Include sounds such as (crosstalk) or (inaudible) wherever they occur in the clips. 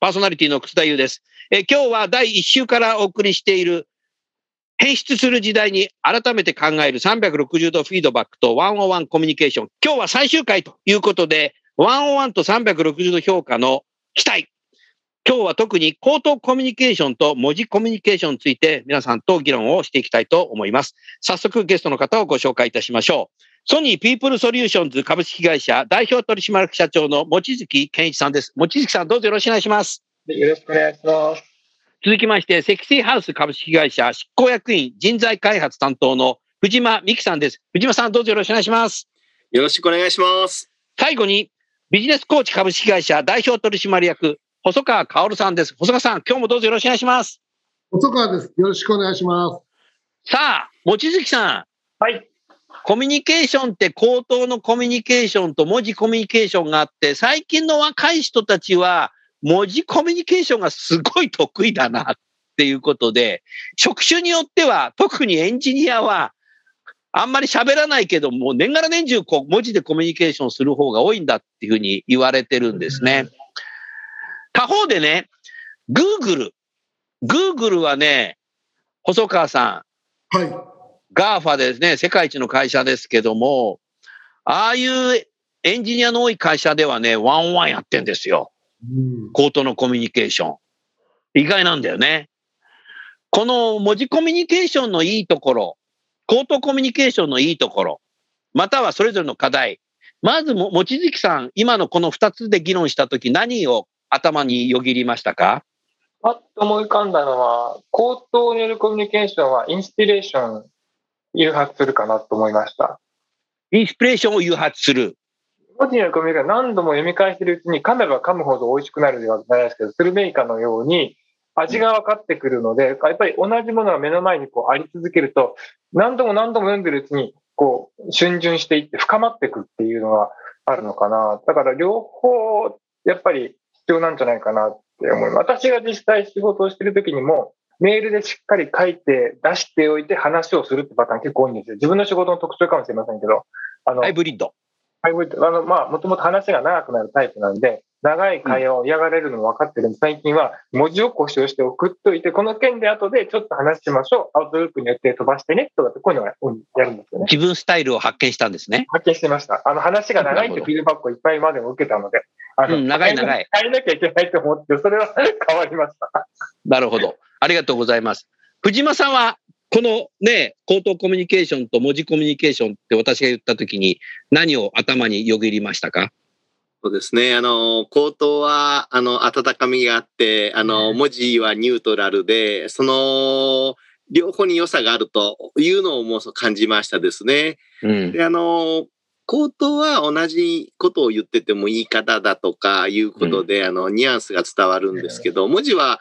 パーソナリティの楠田優ですえ今日は第1週からお送りしている変質する時代に改めて考える360度フィードバックと1on1コミュニケーション。今日は最終回ということで、1on1と360度評価の期待。今日は特に口頭コミュニケーションと文字コミュニケーションについて皆さんと議論をしていきたいと思います。早速ゲストの方をご紹介いたしましょう。ソニーピープルソリューションズ株式会社代表取締役社長の望月健一さんです。望月さんどうぞよろしくお願いします。よろしくお願いします。続きまして、積水ハウス株式会社執行役員人材開発担当の藤間美希さんです。藤間さん、どうぞよろしくお願いします。よろしくお願いします。最後に、ビジネスコーチ株式会社代表取締役、細川薫さんです。細川さん、今日もどうぞよろしくお願いします。細川です。よろしくお願いします。さあ、望月さん。はい。コミュニケーションって口頭のコミュニケーションと文字コミュニケーションがあって、最近の若い人たちは文字コミュニケーションがすごい得意だなっていうことで、職種によっては、特にエンジニアは、あんまり喋らないけども、年がら年中こう文字でコミュニケーションする方が多いんだっていうふうに言われてるんですね。他方でね、Google。Google はね、細川さん。はい。GAFA ですね、世界一の会社ですけども、ああいうエンジニアの多い会社ではね、ワンワンやってんですよ。口頭のコミュニケーション。意外なんだよね。この文字コミュニケーションのいいところ、口頭コミュニケーションのいいところ、またはそれぞれの課題。まずも、もちづきさん、今のこの2つで議論したとき、何を頭によぎりましたか？パッと思い浮かんだのは、口頭によるコミュニケーションはインスピレーション誘発するかなと思いました。インスピレーションを誘発する。文字によるコミュニケーション何度も読み返しているうちに噛めば噛むほど美味しくなるではないですけど、スルメイカのように味が分かってくるので、やっぱり同じものが目の前にこうあり続けると、何度も何度も読んでるうちに、こう、逡巡していって深まっていくっていうのがあるのかな。だから両方、やっぱり必要なんじゃないかなって思います。私が実際仕事をしてる時にも、メールでしっかり書いて出しておいて話をするってパターン結構多いんですよ。自分の仕事の特徴かもしれませんけど。あの、ハイブリッド。ハイブリッド。あの、まあ、もともと話が長くなるタイプなんで、長い会話を嫌がれるのも分かってるんで、最近は文字起こしをして送っといて、この件で後でちょっと話しましょう。アウトループによって飛ばしてね、とかってこういうのをやるんですよね。自分スタイルを発見したんですね。発見してました。あの話が長いってフィードバックをいっぱいまでも受けたので。あの、うん、長い長い。変えなきゃいけないと思って、それは変わりました。なるほど。ありがとうございます。藤間さんは、このね、口頭コミュニケーションと文字コミュニケーションって私が言ったときに何を頭によぎりましたか？そうですね。あの、口頭は、あの、温かみがあって、あの、文字はニュートラルで、その、両方に良さがあるというのをもう感じましたですね。うん、で、あの、口頭は同じことを言ってても言い方だとかいうことで、うん、あの、ニュアンスが伝わるんですけど、文字は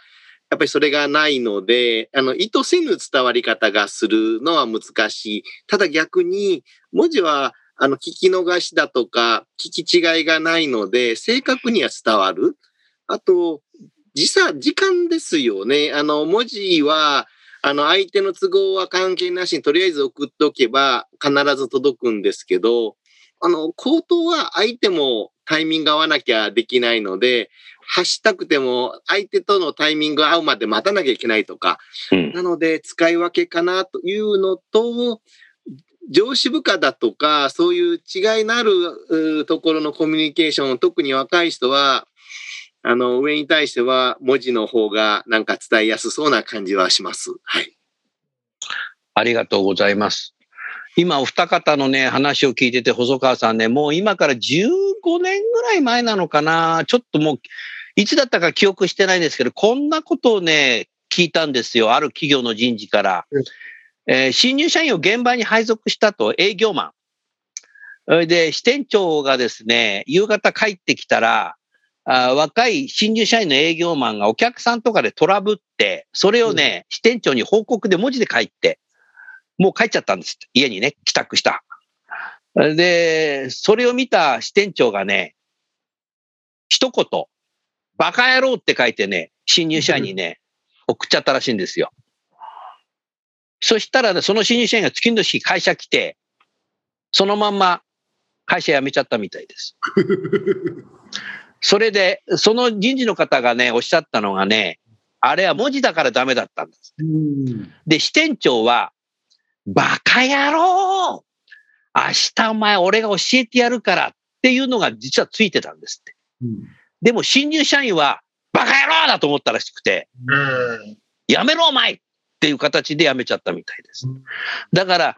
やっぱりそれがないので、あの、意図せぬ伝わり方がするのは難しい。ただ逆に、文字はあの、聞き逃しだとか、聞き違いがないので、正確には伝わる。あと、時差、時間ですよね。あの、文字は、あの、相手の都合は関係なしにとりあえず送っておけば必ず届くんですけど、あの、口頭は相手もタイミング合わなきゃできないので、発したくても相手とのタイミング合うまで待たなきゃいけないとか、うん、なので使い分けかなというのと、上司部下だとか、そういう違いのあるところのコミュニケーション、特に若い人は、あの、上に対しては文字の方がなんか伝えやすそうな感じはします。はい。ありがとうございます。今お二方のね、話を聞いてて、細川さんね、もう今から15年ぐらい前なのかな。ちょっともう、いつだったか記憶してないんですけど、こんなことをね、聞いたんですよ。ある企業の人事から。えー新入社員を現場に配属したと、営業マン。それで、支店長がですね、夕方帰ってきたら、あー若い新入社員の営業マンがお客さんとかでトラブって、それをね、支店長に報告で文字で書いて、もう帰っちゃったんです。家にね、帰宅した。で、それを見た支店長がね、一言、バカ野郎って書いてね、新入社員にね、送っちゃったらしいんですよ。そしたらね、その新入社員が次の日会社来て、そのまんま会社辞めちゃったみたいです。(laughs) それで、その人事の方がね、おっしゃったのがね、あれは文字だからダメだったんです。うん。で、支店長は、バカ野郎明日お前俺が教えてやるからっていうのが実はついてたんですって。うんでも新入社員は、バカ野郎だと思ったらしくて、うん。やめろお前っていう形でやめちゃったみたいです。だから、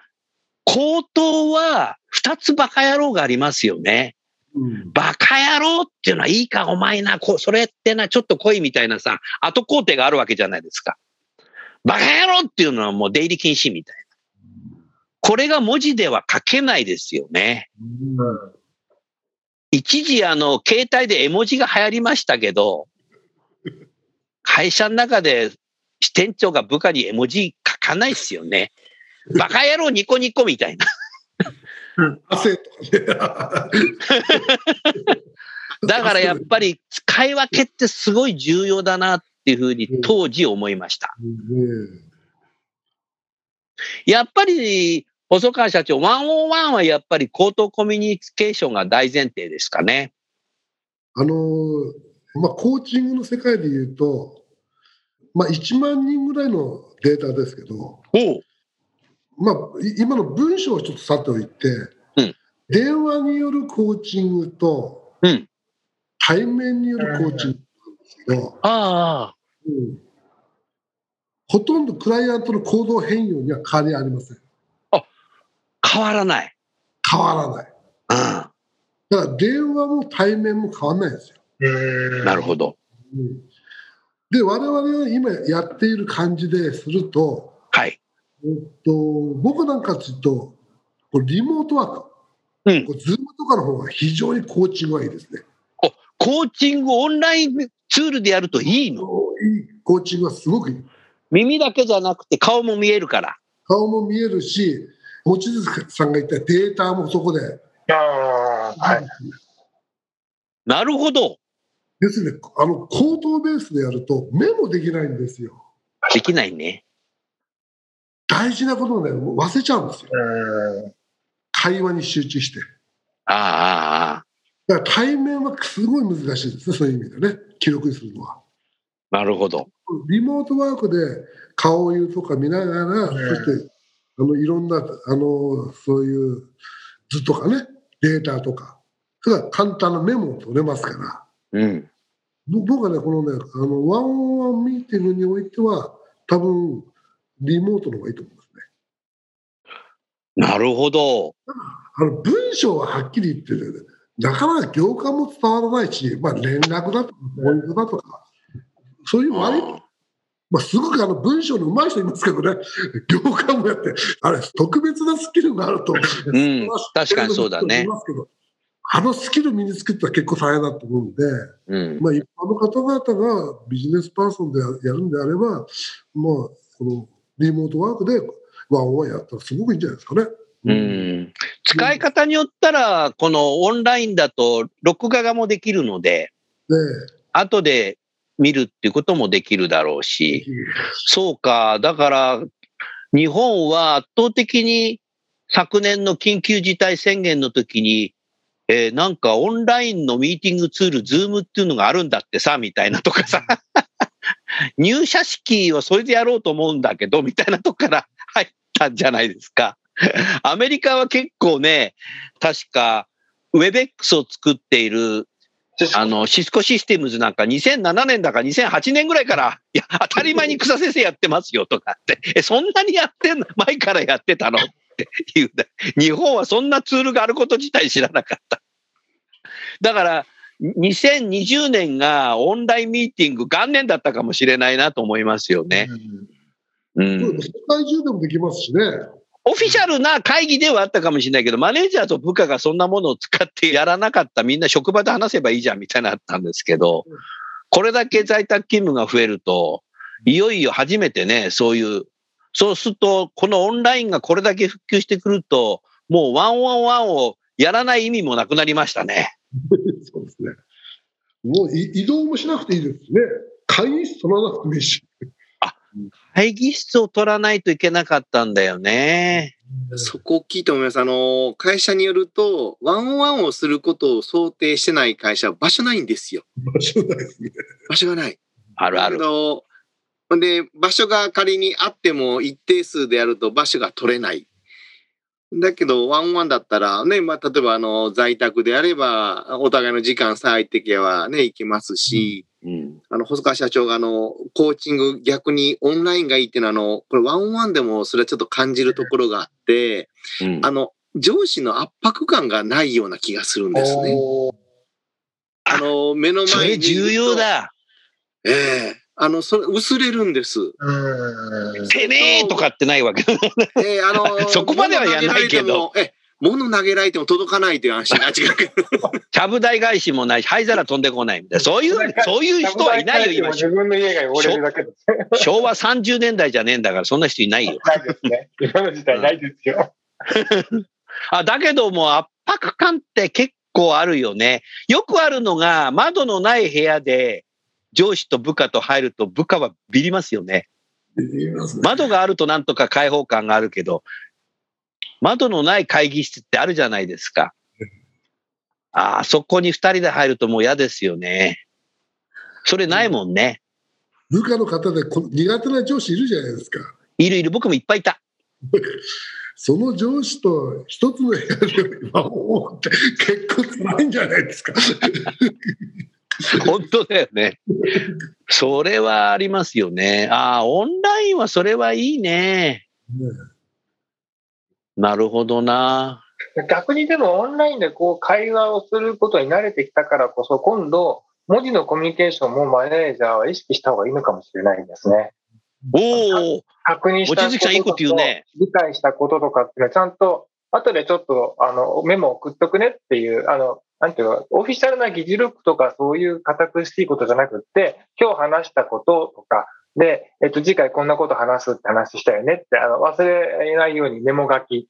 口頭は二つバカ野郎がありますよね。うんバカ野郎っていうのはいいか、お前な、こうそれってな、ちょっと来いみたいなさ、後工程があるわけじゃないですか。バカ野郎っていうのはもう出入り禁止みたいな。これが文字では書けないですよね。一時あの、携帯で絵文字が流行りましたけど、会社の中で支店長が部下に絵文字書かないですよね。バカ野郎ニコニコみたいな。だからやっぱり使い分けってすごい重要だなっていうふうに当時思いました。ねやっぱり細川社長、ワンオンワンはやっぱり口頭コミュニケーションが大前提ですかね。あのーまあ、コーチングの世界で言うと、まあ、1万人ぐらいのデータですけど、おまあ、い今の文章をちょっとさておいて、うん電話によるコーチングと、うん対面によるコーチングなんですけど、ああ、うんほとんどクライアントの行動変容には変わりありません。変わらない。変わらない。うだから電話も対面も変わらないんですよ。ん、なるほど。うんで、我々が今やっている感じですると、はい。えっと、僕なんかというと、これリモートワーク、うんこれズームとかの方が非常にコーチングがいいですね。コーチングオンラインツールでやるといいの？いいコーチングはすごくいい。耳だけじゃなくて顔も見えるから。顔も見えるし、望月さんが言ったデータもそこで。ああ、はい。なるほど。ですね、あの、口頭ベースでやるとメモできないんですよ。できないね。大事なことをね、忘れちゃうんですよ。うん。会話に集中して。ああ、ああ、だから対面はすごい難しいですね、そういう意味でね、記録にするのは。なるほど。リモートワークで顔色とか見ながら、うんそしてあのいろんなあのそういう図とかね、データとか、それから簡単なメモを取れますから、うん。ぼ僕はね、このね、あのワンオンワンミーティングにおいては、多分リモートの方がいいと思いますね。なるほど。あの文章ははっきり言ってて、なかなか行間も伝わらないし、まあ、連絡だとか、ポイントだとか、そういう悪いあまあ、すごくあの文章の上手い人いますけどね、行間もやって、あれ、特別なスキルがあると、うん確かにそうだね。いますけどあのスキル身につけたら結構大変だと思うんで、うん。まあ、一般の方々がビジネスパーソンでややるんであれば、まあ、このリモートワークでワンオンワンやったらすごくいいんじゃないですかね。うん。使い方によったら、このオンラインだと録画がもできるので、で後で見るっていうこともできるだろうし、そうか。だから、日本は圧倒的に昨年の緊急事態宣言の時に、えーなんかオンラインのミーティングツール、ズームっていうのがあるんだってさ、みたいなとかさ、(laughs) 入社式はそれでやろうと思うんだけど、みたいなとこから入ったんじゃないですか。アメリカは結構ね、確か、ウェベックスを作っているあの、シスコシステムズなんか2007年だか2008年ぐらいから、いや、当たり前に草先生やってますよとかって、え、そんなにやってんの？前からやってたの？って言うんだ。日本はそんなツールがあること自体知らなかった。だから、2020年がオンラインミーティング元年だったかもしれないなと思いますよね。うん。世界中でもできますしね。オフィシャルな会議ではあったかもしれないけど、マネージャーと部下がそんなものを使ってやらなかったみんな職場で話せばいいじゃんみたいなのあったんですけど、これだけ在宅勤務が増えると、いよいよ初めてね、そういう、そうすると、このオンラインがこれだけ普及してくると、もうワンワンワンをやらない意味もなくなりましたね。(laughs) そうですね。もうい移動もしなくていいですしね。会議室取らなくてもいいし。会議室を取らないといけなかったんだよね。そこ大きいと思います。あの、会社によると、ワンオンワンをすることを想定してない会社は場所ないんですよ。場所ないですね。場所がない。あるある。で、場所が仮にあっても一定数でやると場所が取れない。だけど、ワンワンだったらね、まあ、例えば、あの、在宅であれば、お互いの時間さえてけばね、いけますし、うん。あの、細川社長が、あの、コーチング逆にオンラインがいいっていうのは、あの、これワンワンでもそれはちょっと感じるところがあって、うんあの、上司の圧迫感がないような気がするんですね。あの、目のそれ前にいると。重要。だ。ええあの、それ、薄れるんです。うん。てめえとかってないわけ。ええあの、(laughs) そこまではやんないけど。ええ、物投げられても届かないという話。あ、違うけど。ちゃぶ台返しもないし、灰皿飛んでこないみたいな。そういう、(laughs) そういう人はいないよ、今。自分の家が汚れるだけ。(laughs) 昭和30年代じゃねえんだから、そんな人いないよ。ないですね。今の時代ないですよ。あだけども、圧迫感って結構あるよね。よくあるのが、窓のない部屋で、上司と部下と入ると部下はビりますよね。窓があるとなんとか開放感があるけど、窓のない会議室ってあるじゃないですか。ああそこに二人で入るともう嫌ですよね。それないもんね。部下の方でこ苦手な上司いるじゃないですか。いるいる、僕もいっぱいいた。(laughs) その上司と一つの部屋で結構辛いんじゃないですか。(laughs) 本当だよね。それはありますよね。ああ、オンラインはそれはいいね。なるほどな。逆にでもオンラインでこう会話をすることに慣れてきたからこそ、今度、文字のコミュニケーションもマネージャーは意識した方がいいのかもしれないですね。おお、確認した望月さんいいことね理解したこととかっていうのはちゃんと、後でちょっとあのメモ送っとくねっていう、あの、なんていうの、オフィシャルな議事録とかそういう堅苦しいことじゃなくって、今日話したこととか、で、えっと、次回こんなこと話すって話したよねって、あの、忘れないようにメモ書き。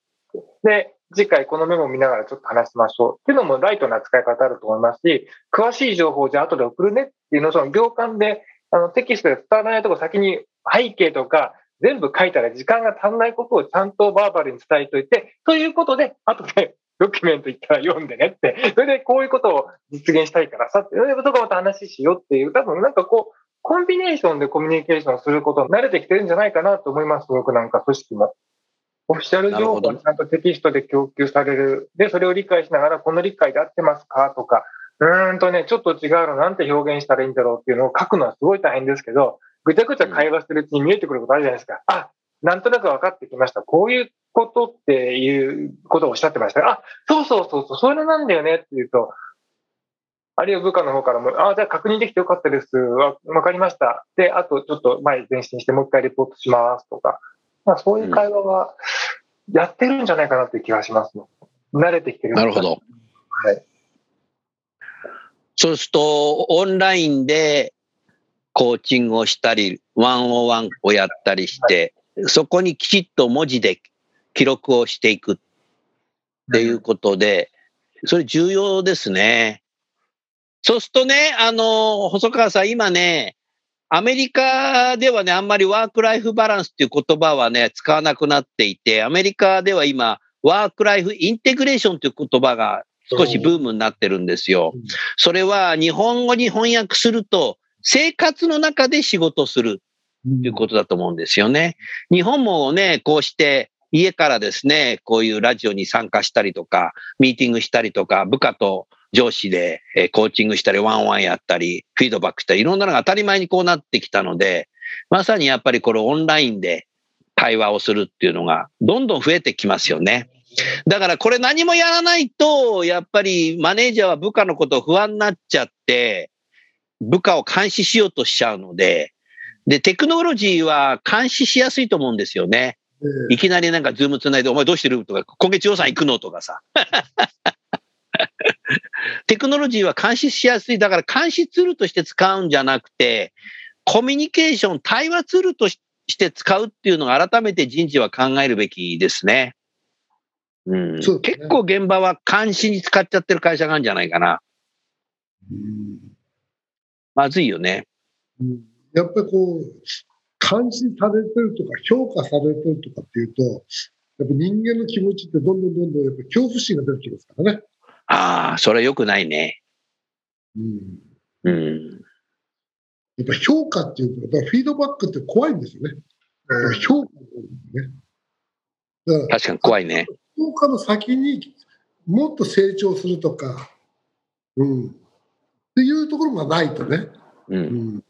で、次回このメモ見ながらちょっと話しましょうっていうのもライトな使い方あると思いますし、詳しい情報をじゃあ後で送るねっていうのをその行間で、あの、テキストで伝わらないとこ先に背景とか全部書いたら時間が足んないことをちゃんとバーバルに伝えといて、ということで、後で (laughs) ドキュメント行ったら読んでねって、それでこういうことを実現したいからさって、そういうことがまた話しようっていう、多分なんかこう、コンビネーションでコミュニケーションすることに慣れてきてるんじゃないかなと思います、僕なんか組織も。オフィシャル情報がちゃんとテキストで供給される。で、それを理解しながら、この理解で合ってますかとか、うーんとね、ちょっと違うのなんて表現したらいいんだろうっていうのを書くのはすごい大変ですけど、ぐちゃぐちゃ会話してるうちに見えてくることあるじゃないですか。あ、なんとなく分かってきました。こういうことっていうことをおっしゃってました。あ、そうそうそうそう、それなんだよねっていうと、あるいは部下の方からも、あ、じゃあ確認できてよかったです。わわかりました。で、あとちょっと前前進してもう一回レポートしますとか、まあそういう会話はやってるんじゃないかなっていう気がしますね。慣れてきてる。なるほ。ど。はい。そうすると、オンラインでコーチングをしたり、ワンオワンをやったりして、そこにきちっと文字で記録をしていくっていうことで、それ重要ですね。そうするとね、あの、細川さん、今ね、アメリカではね、あんまりワークライフバランスっていう言葉はね、使わなくなっていて、アメリカでは今、ワークライフインテグレーションという言葉が少しブームになってるんですよ。それは日本語に翻訳すると、生活の中で仕事するということだと思うんですよね。日本もね、こうして家からですね、こういうラジオに参加したりとか、ミーティングしたりとか、部下と上司でえーコーチングしたり、ワンワンやったり、フィードバックしたり、いろんなのが当たり前にこうなってきたので、まさにやっぱりこれオンラインで対話をするっていうのがどんどん増えてきますよね。だからこれ何もやらないと、やっぱりマネージャーは部下のこと不安になっちゃって、部下を監視しようとしちゃうので、で、テクノロジーは監視しやすいと思うんですよね。えいきなりなんかズームつないで、お前どうしてる？とか、今月予算行くの？とかさ。(laughs) テクノロジーは監視しやすい。だから監視ツールとして使うんじゃなくて、コミュニケーション、対話ツールとしして使うっていうのが改めて人事は考えるべきですね。うん、ね結構現場は監視に使っちゃってる会社があるんじゃないかな。うんまずいよね。うんやっぱりこう、監視されてるとか、評価されてるとかっていうと、やっぱ人間の気持ちってどんどんどんどんやっぱ恐怖心が出てきますからね。ああ、それは良くないね。うんうん。やっぱ評価っていうと、フィードバックって怖いんですよね。評価ね。だから確かに怖いね。評価の先にもっと成長するとか、うん、っていうところがないとね、う。うんん、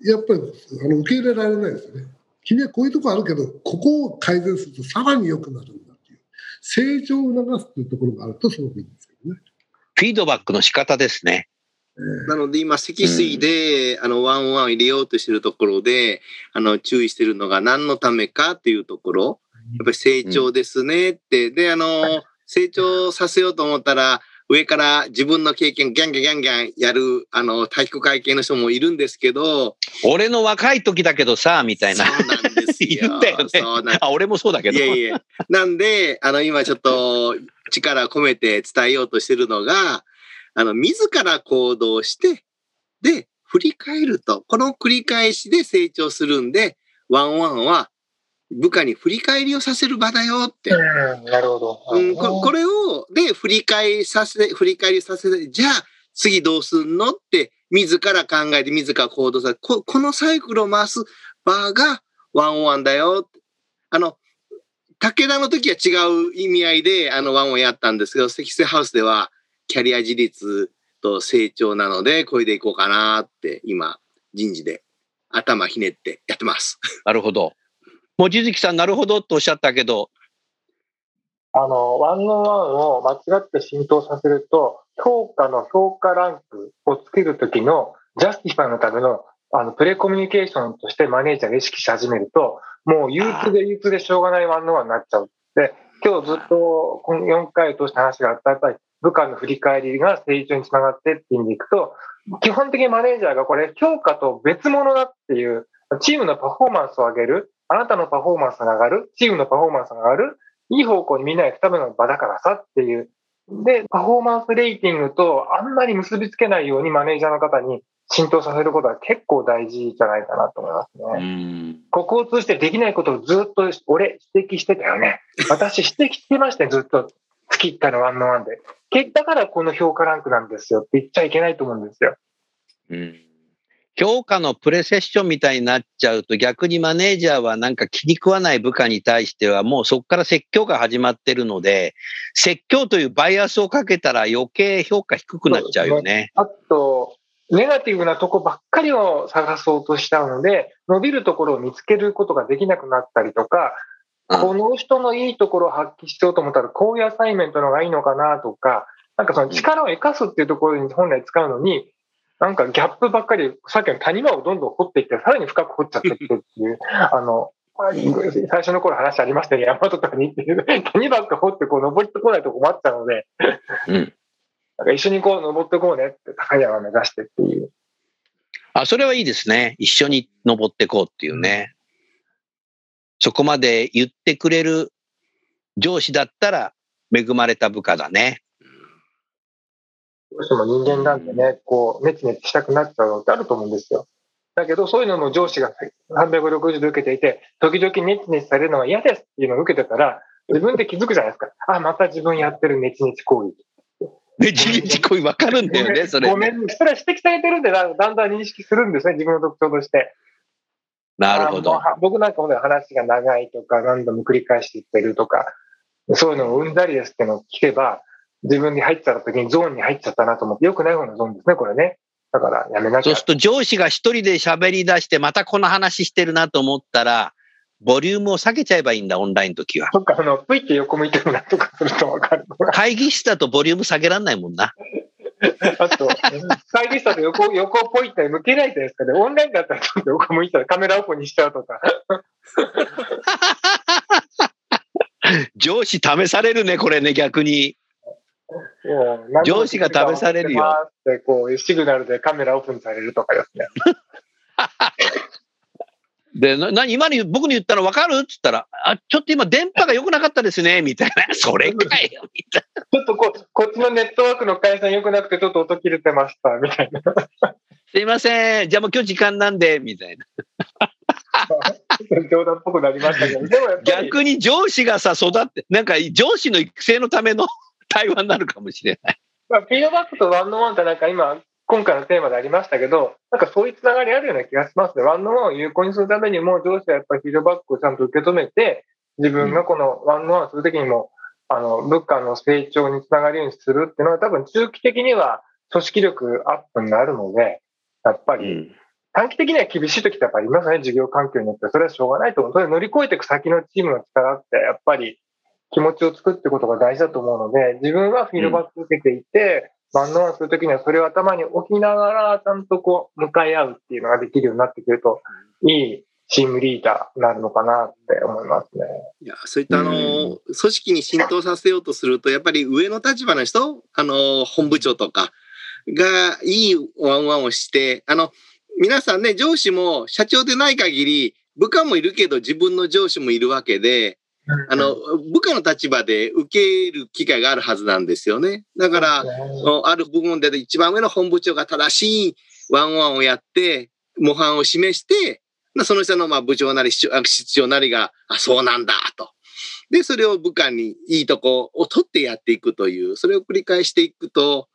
やっぱりあの受け入れられないですよね。君はこういうところあるけど、ここを改善するとさらに良くなるんだっていう、成長を促すっていうところがあるとすごくいいんですけどね。フィードバックの仕方ですね。えーなので今、積水で、あの、ワンワンを入れようとしてるところで、あの、注意してるのが何のためかっていうところ、やっぱり成長ですねって。で、あの、成長させようと思ったら、上から自分の経験ギャンギャンギャンギャンやる、あの、体育会系の人もいるんですけど、俺の若い時だけどさ、みたいな。そうなんですよ。(laughs) 言ったよねそうなんあ、俺もそうだけど。いやいや。なんで、あの、今ちょっと力込めて伝えようとしてるのが、あの、自ら行動して、で、振り返ると、この繰り返しで成長するんで、ワンワンは部下に振り返りをさせる場だよって。うんなるほど。うん、ここれを、で、振り返りさせ、振り返りさせて、じゃあ、次どうすんのって、自ら考えて、自ら行動させこ、このサイクルを回すバーがワンワンだよって。あの、武田の時は違う意味合いで、あの、ワンワンやったんですけど、積水ハウスでは、キャリア自立と成長なので、これでいこうかなって、今、人事で頭ひねってやってます。なるほど。望月さん、なるほどとおっしゃったけど、あの、ワンオンワンを間違って浸透させると、評価の評価ランクをつけるときの justify のためのあのプレコミュニケーションとしてマネージャーが意識し始めると、もう憂鬱で憂鬱でしょうがない one-on-one になっちゃう。で、今日ずっとこの4回を通して話があった、やっぱり部下の振り返りが成長につながってって意味でいくと、基本的にマネージャーがこれ評価と別物だっていう、チームのパフォーマンスを上げる、あなたのパフォーマンスが上がる、チームのパフォーマンスが上がる、いい方向にみんなが行くための場だからさっていう。で、パフォーマンスレーティングとあんまり結びつけないようにマネージャーの方に浸透させることは結構大事じゃないかなと思いますうね。ん。ここを通じてできないことをずっと俺指摘してたよね。私指摘してましたよ、ずっと。月1回のワンのワンで。けだからこの評価ランクなんですよって言っちゃいけないと思うんですよ。うん評価のプレセッションみたいになっちゃうと逆にマネージャーはなんか気に食わない部下に対してはもうそこから説教が始まってるので説教というバイアスをかけたら余計評価低くなっちゃうよね。あと、ネガティブなとこばっかりを探そうとしちゃうので、伸びるところを見つけることができなくなったりとか、うんこの人のいいところを発揮しようと思ったら、こういうアサイメントの方がいいのかなとか、なんかその力を生かすっていうところに本来使うのに、なんかギャップばっかり、さっきの谷間をどんどん掘っていって、さらに深く掘っちゃってっていう、(laughs) あの、最初の頃話ありましたよね、山とかに行って、谷ばっか掘ってこう登ってこないと困っちゃうので、うんなんか一緒にこう登ってこうねって、高い山目指してっていう。あ、それはいいですね。一緒に登ってこうっていうね。そこまで言ってくれる上司だったら恵まれた部下だね。どうしても人間なんでね、こう、ネチネチしたくなっちゃうのってあると思うんですよ。だけど、そういうのも上司が360度受けていて、時々ネチネチされるのが嫌ですっていうのを受けてたら、自分で気づくじゃないですか。あ、また自分やってるネチネチ行為。で、自分自己わかるんだよね、それね。ごめん、それは指摘されてるんでだ、だんだん認識するんですね、自分の特徴として。なるほど。僕なんかもね、話が長いとか、何度も繰り返していってるとか、そういうのを生んだりですっていうのを聞けば、自分に入っちゃった時にゾーンに入っちゃったなと思って、よくない方のゾーンですね、これね。だからやめなきゃそうする。と上司が一人で喋り出して、またこの話してるなと思ったら、ボリュームを下げちゃえばいいんだ、オンラインの時は。そっか、あの、ぷいって横向いてるなとかするとわかる。会議室だとボリューム下げらんないもんな。あと、会議室だと横、横ポイって向けないじゃないですかね。オンラインだったらちょっと横向いたらカメラオフにしちゃうとか。(laughs) 上司試されるね、これね、逆に。上司が試されるよって、こう、シグナルでカメラオフにされるとかですね。(laughs) で、な、な今に僕に言ったの分かる？って言ったら、あ、ちょっと今電波が良くなかったですね、みたいな。(laughs) それかよ、みたいな。ちょっとここっちのネットワークの回線良くなくてちょっと音切れてました、みたいな。すいません。じゃあもう今日時間なんで、みたいな。(laughs) 冗談っぽくなりましたけど。逆に上司がさ、育って、なんか上司の育成のための対話になるかもしれない。まあ、フィードバックとワンノワンってなんか今、今回のテーマでありましたけど、なんかそういうつながりあるような気がしますね。ワンノワンを有効にするためにも、上司はやっぱりフィードバックをちゃんと受け止めて、自分がこのワンノワンするときにも、あの、部下の成長につながるようにするっていうのは多分中期的には組織力アップになるので、やっぱり短期的には厳しい時ってやっぱりありますね、事業環境によって。それはしょうがないと思う。それを乗り越えていく先のチームの力って、やっぱり気持ちを作ってことが大事だと思うので、自分はフィードバック受けていて、ワンノワンするときにはそれを頭に置きながら、ちゃんとこう、向かい合うっていうのができるようになってくると、いいチームリーダーになるのかなって思いますね。いや、そういったあの、組織に浸透させようとすると、やっぱり上の立場の人、あの、本部長とかがいいワンワンをして、あの、皆さんね、上司も社長でない限り、部下もいるけど自分の上司もいるわけで、あの、部下の立場で受ける機会があるはずなんですよね。だから、ある部門で一番上の本部長が正しいワンワンをやって、模範を示して、その下のまあ部長なり室長なりが、あ、そうなんだと。で、それを部下にいいとこを取ってやっていくという、それを繰り返していくと、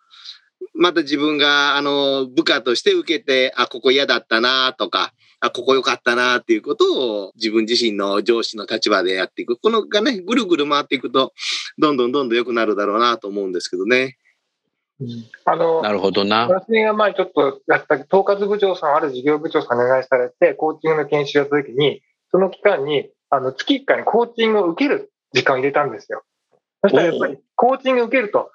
また自分が、あの、部下として受けて、あ、ここ嫌だったなとか、あ、ここ良かったなっていうことを自分自身の上司の立場でやっていく。このがね、ぐるぐる回っていくと、どんどんどんどん良くなるだろうなと思うんですけどね。あの、なるほどな。私が前ちょっとやった、統括部長さん、ある事業部長さんにお願いされて、コーチングの研修をやった時に、その期間に、あの、月1回にコーチングを受ける時間を入れたんですよ。そしたらやっぱり、コーチングを受けると、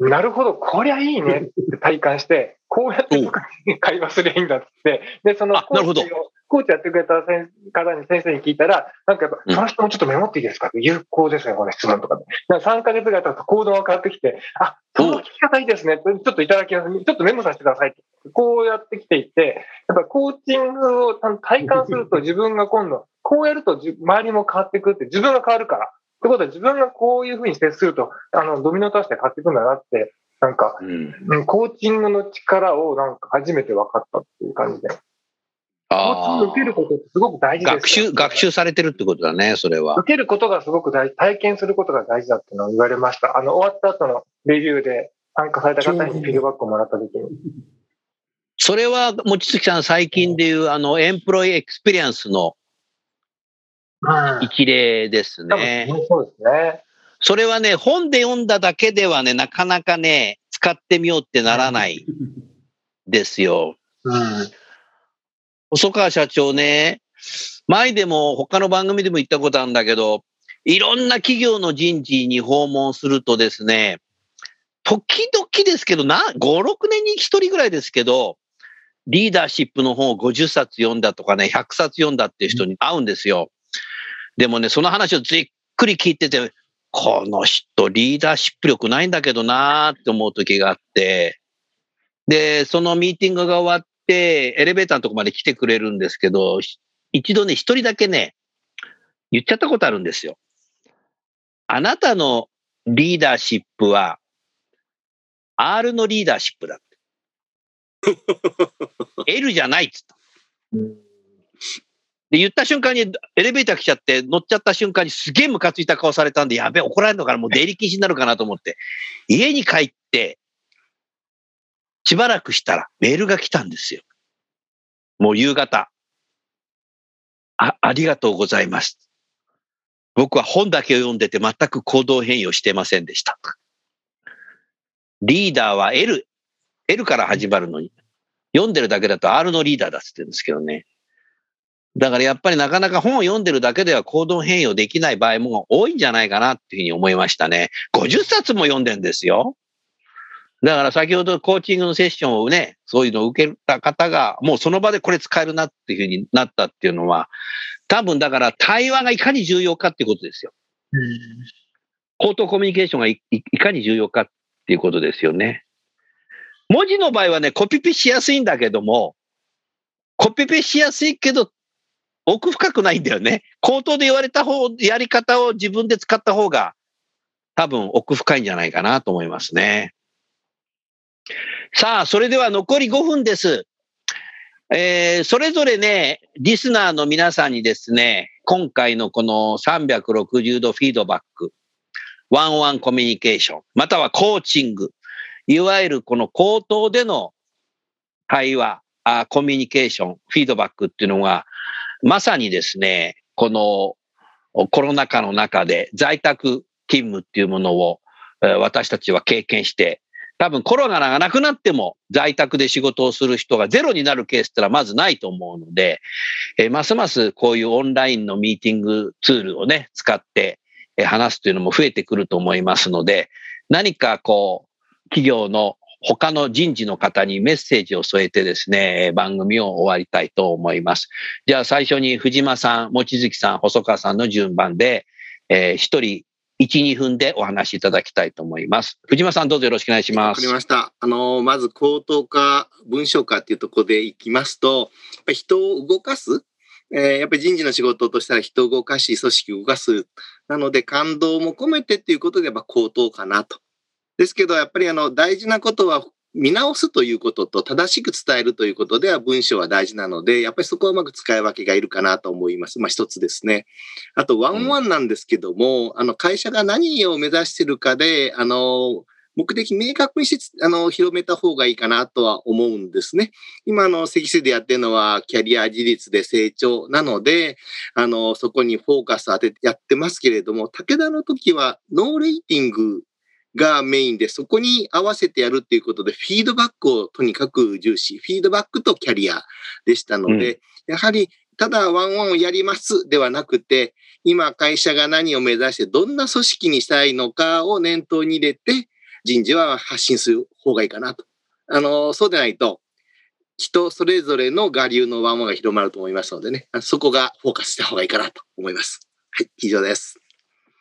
なるほど、こりゃいいねって体感して、こうやって会話すりゃいいんだって。で、そのコーチを、コーチやってくれた先方に先生に聞いたら、なんかやっぱ、その人もちょっとメモっていいですか？って有効ですね、この質問とかで。3ヶ月ぐらい経つと行動が変わってきて、あ、その聞き方いいですね。ちょっといただきます。ちょっとメモさせてください。こうやってきていて、やっぱコーチングを体感すると (laughs) 自分が今度、こうやると周りも変わってくるって、自分が変わるから。ってことは自分がこういうふうに接すると、あの、ドミノ倒して変わっていくんだなって、なんか、うん、コーチングの力をなんか初めて分かったっていう感じで。コーチング受けることってすごく大事です、学習、学習されてるってことだね、それは。受けることがすごく大事、体験することが大事だっていうのを言われました。あの、終わった後のレビューで参加された方にフィードバックをもらった時に。それは、望月さん最近でいう、あの、 employee experience の一例ですね。うん、そうですね。それはね、本で読んだだけではね、なかなかね、使ってみようってならない (laughs) ですよ。うん、細川社長ね、前でも他の番組でも言ったことあるんだけど、いろんな企業の人事に訪問するとですね、時々ですけど、な、5、6年に1人ぐらいですけど、リーダーシップの本を50冊読んだとかね、100冊読んだっていう人に会うんですよ。でもね、その話をじっくり聞いてて、この人リーダーシップ力ないんだけどなーって思う時があって、で、そのミーティングが終わって、エレベーターのとこまで来てくれるんですけど、一度ね、一人だけね、言っちゃったことあるんですよ。あなたのリーダーシップは、R のリーダーシップだって。(laughs) L じゃないっつった。で、言った瞬間にエレベーター来ちゃって、乗っちゃった瞬間にすげえムカついた顔されたんで、やべえ、怒られるのかな、もう出入り禁止になるかなと思って、(laughs) 家に帰って、しばらくしたらメールが来たんですよ。もう夕方。あ、ありがとうございます。僕は本だけを読んでて全く行動変容してませんでした。リーダーは L、L から始まるのに、読んでるだけだと R のリーダーだっつってるんですけどね。だからやっぱりなかなか本を読んでるだけでは行動変容できない場合も多いんじゃないかなっていうふうに思いましたね。50冊も読んでんですよ。だから先ほどコーチングのセッションをね、そういうのを受けた方が、もうその場でこれ使えるなっていうふうになったっていうのは、多分だから対話がいかに重要かっていうことですよ。うん口頭コミュニケーションがいいかに重要かっていうことですよね。文字の場合はね、コピペしやすいんだけども、コピペしやすいけど、奥深くないんだよね。口頭で言われた方、やり方を自分で使った方が、多分奥深いんじゃないかなと思いますね。さあ、それでは残り5分です。えーそれぞれね、リスナーの皆さんにですね、今回のこの360度フィードバック、ワンワンコミュニケーション、またはコーチング、いわゆるこの口頭での対話、あコミュニケーション、フィードバックっていうのが、まさにですね、このコロナ禍の中で在宅勤務っていうものを私たちは経験して、多分コロナがなくなっても在宅で仕事をする人がゼロになるケースってのはまずないと思うので、えーますますこういうオンラインのミーティングツールをね、使って話すというのも増えてくると思いますので、何かこう、企業の他の人事の方にメッセージを添えてですね、番組を終わりたいと思います。じゃあ最初に藤間さん、望月さん、細川さんの順番で、えー一人1、2分でお話しいただきたいと思います。藤間さんどうぞよろしくお願いしますわかり。ました。あの、まず口頭化、文章化っていうところでいきますと、やっぱ人を動かす、えーやっぱり人事の仕事としたら人を動かし、組織を動かす。なので感動も込めてっていうことでやっぱ口頭かなと。ですけど、やっぱりあの、大事なことは見直すということと正しく伝えるということでは文章は大事なので、やっぱりそこはうまく使い分けがいるかなと思います。まあ一つですね。あと、ワンワンなんですけども、あの、会社が何を目指しているかで、あの、目的明確にし、あの、広めた方がいいかなとは思うんですね。今、の、積水でやってるのは、キャリア自立で成長なので、あの、そこにフォーカス当ててやってますけれども、武田の時は、ノーレーティングがメインで、そこに合わせてやるっていうことで、フィードバックをとにかく重視。フィードバックとキャリアでしたので、やはり、ただワンワンをやりますではなくて、今会社が何を目指してどんな組織にしたいのかを念頭に入れて、人事は発信する方がいいかなと。あの、そうでないと、人それぞれの我流のワンワンが広まると思いますのでね、そこがフォーカスした方がいいかなと思います。はい、以上です。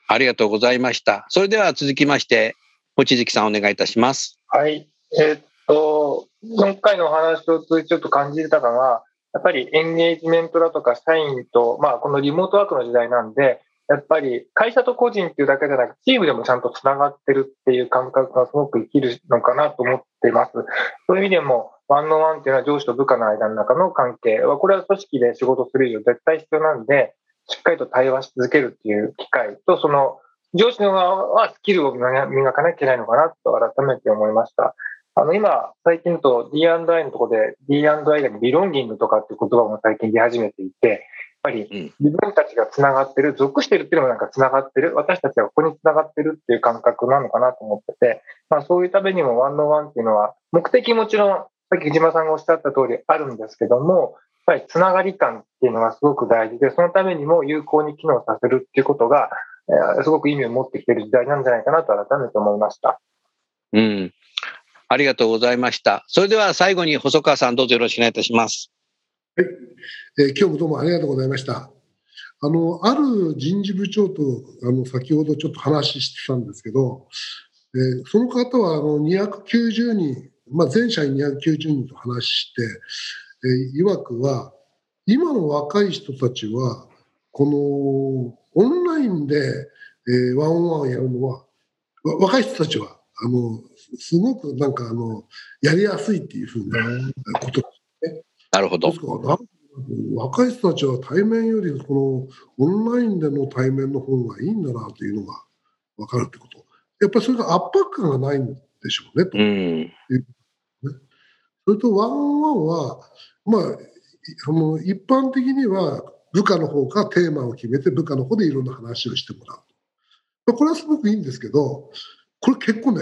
ありがとうございました。それでは続きまして、望月さんお願いいたします。はい。えーっと、今回のお話を通じてちょっと感じれたのは、やっぱりエンゲージメントだとか社員と、まあこのリモートワークの時代なんで、やっぱり会社と個人っていうだけじゃなくチームでもちゃんとつながってるっていう感覚がすごく生きるのかなと思っています。そういう意味でも、ワンオンワンっていうのは上司と部下の間の中の関係は、これは組織で仕事する以上絶対必要なんで、しっかりと対話し続けるっていう機会と、その上司の側はスキルを磨かなきゃいけないのかなと改めて思いました。あの今、最近と D&I のところで D&I でビロンギングとかっていう言葉も最近出始めていて、やっぱりうん自分たちがつながってる、属してるっていうのもなんかつながってる、私たちがここにつながってるっていう感覚なのかなと思ってて、まあそういうためにもワンオンワンっていうのは、目的もちろん、さっき藤間さんがおっしゃった通りあるんですけども、やっぱりつながり感っていうのがすごく大事で、そのためにも有効に機能させるっていうことが、えーすごく意味を持ってきている時代なんじゃないかなと改めて思いました。うん。ありがとうございました。それでは最後に細川さんどうぞよろしくお願いいたします。えー今日もどうもありがとうございました。あの、ある人事部長と、あの、先ほどちょっと話してたんですけど、えーその方は、あの、290人、まあ、全社員290人と話して、えー、曰くは、今の若い人たちは、この、オンラインで、えーワンオンワンをやるのは、わ若い人たちは、あの、すごくなんか、あの、やりやすいっていうふうなことなるほど若い人たちは対面よりこのオンラインでの対面の方がいいんだなというのが分かるってこと。やっぱりそれが圧迫感がないんでしょうねと。うん。それとワンワンは、まあ、いあの一般的には部下の方がテーマを決めて部下の方でいろんな話をしてもらう。まあこれはすごくいいんですけど、これ結構ね、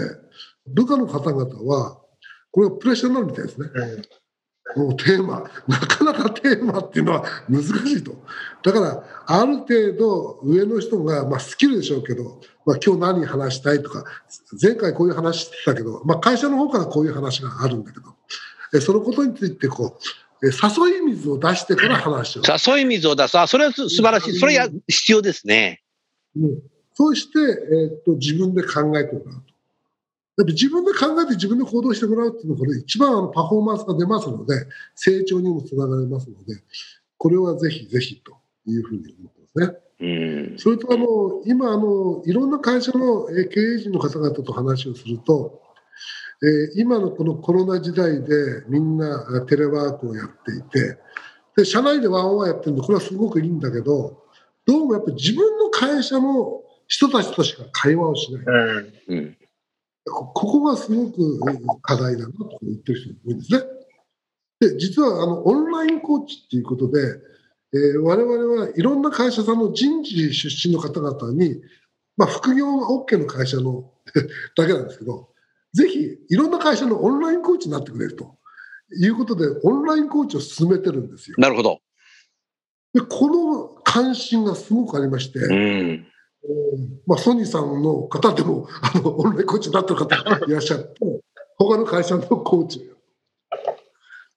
部下の方々は、これはプレッシャーになるみたいですね。もうテーマ、なかなかテーマっていうのは (laughs) 難しいと。だから、ある程度上の人が、まあ、スキルでしょうけど、まあ、今日何話したいとか、前回こういう話してたけど、まあ、会社の方からこういう話があるんだけど、えそのことについてこう、え誘い水を出してから話を。誘い水を出す。あ、それはす素晴らしい。それや必要ですね。うん、そうして、えーっと自分で考えてもらうと。やっぱ自分で考えて自分で行動してもらうっていうのは、これ一番あのパフォーマンスが出ますので、成長にもつながりますので、これはぜひぜひというふうに思ってますね。うん。それとあの今あの、いろんな会社のえー経営陣の方々と話をすると、えー今のこのコロナ時代でみんなあテレワークをやっていて、で社内でワンオンワンやってるんで、これはすごくいいんだけど、どうもやっぱり自分の会社の人たちとしか会話をしない。うん。うん。こここがすごくうん課題だなと言ってる人も多いんですね。で、実はあのオンラインコーチっていうことで、えー我々はいろんな会社さんの人事出身の方々に、まあ、副業が OK の会社の (laughs) だけなんですけど、ぜひいろんな会社のオンラインコーチになってくれるということで、オンラインコーチを進めてるんですよ。なるほど。で、この関心がすごくありまして、うん。まあ、ソニーさんの方でもあのオンラインコーチになってる方いらっしゃって、他の会社のコーチ。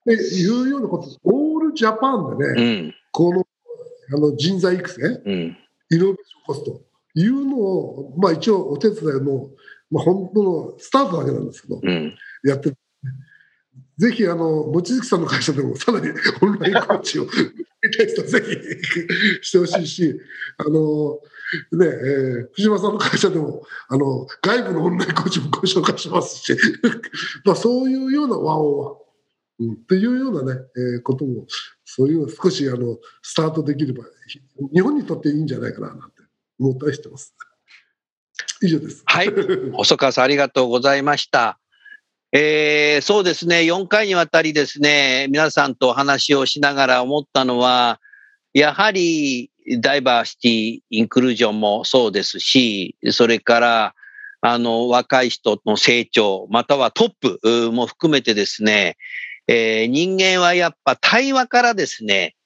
でいうようなこと、オールジャパンでうね、ん。このあの人材育成、うん。イノベーションを起こすというのを、まあ、一応お手伝いも、まあ、本当のスタートだけなんですけど、うん。やってる。ぜひ、あの、望月さんの会社でも、さらにオンラインコーチを、やりたい人はぜひしてほしいし、あの、ね、えー藤間さんの会社でも、あの、外部のオンラインコーチもご紹介しますし、(laughs) まあ、そういうようなワンオンワン、うん、っていうようなね、えーことも、そういうの少し、あの、スタートできれば、日本にとっていいんじゃないかな、なんて思ったりしてます。以上です。はい。(laughs) 細川さん、ありがとうございました。えーそうですね、4回にわたりですね、皆さんとお話をしながら思ったのは、やはりダイバーシティ、インクルージョンもそうですし、それから、あの、若い人の成長、またはトップうも含めてですね、えー人間はやっぱ対話からですね、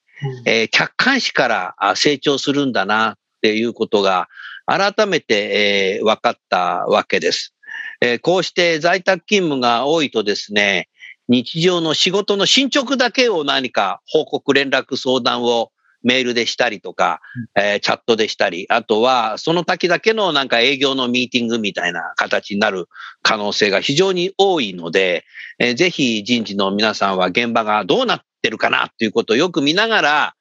えー客観視からあ成長するんだなっていうことが改めて、えー分かったわけです。えーこうして在宅勤務が多いとですね、日常の仕事の進捗だけを何か報告、連絡、相談をメールでしたりとか、えーチャットでしたり、あとはその時だけのなんか営業のミーティングみたいな形になる可能性が非常に多いので、えーぜひ人事の皆さんは現場がどうなってるかなということをよく見ながら、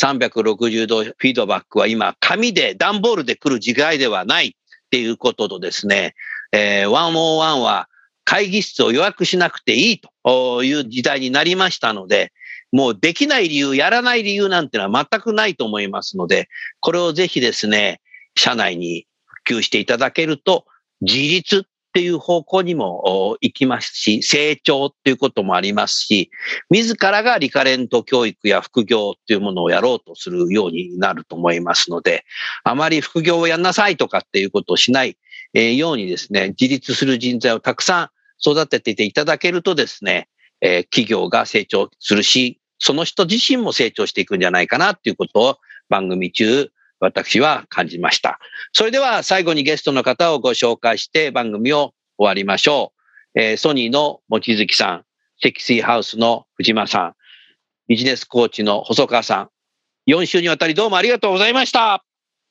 360度フィードバックは今、紙で段ボールで来る時代ではないっていうこととですね、えー、101は会議室を予約しなくていいという時代になりましたので、もうできない理由、やらない理由なんてのは全くないと思いますので、これをぜひですね、社内に普及していただけると、自立っていう方向にも行きますし、成長っていうこともありますし、自らがリカレント教育や副業っていうものをやろうとするようになると思いますので、あまり副業をやんなさいとかっていうことをしないようにですね、自立する人材をたくさん育てていただけるとですね、え企業が成長するし、その人自身も成長していくんじゃないかなっていうことを番組中、私は感じました。それでは最後にゲストの方をご紹介して番組を終わりましょう。えーソニーの望月さん、積水ハウスの藤間さん、ビジネスコーチの細川さん、4週にわたりどうもありがとうございました。あ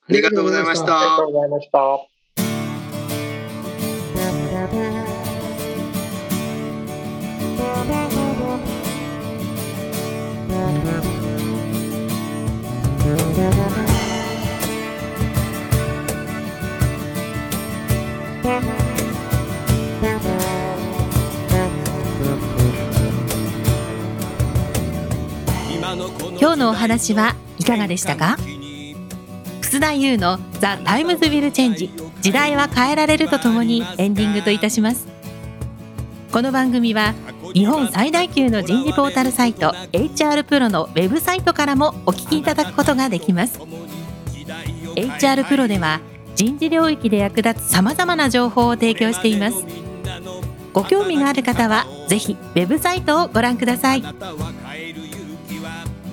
りがとうございましありがたとう。ございました。今日のお話はいかがでしたか？楠田祐の「 The Times Will Change。時代は変えられる」とともにエンディングといたします。この番組は日本最大級の人事ポータルサイト HR プロのウェブサイトからもお聞きいただくことができます。HR プロでは人事領域で役立つさまざまな情報を提供しています。ご興味がある方はぜひウェブサイトをご覧ください。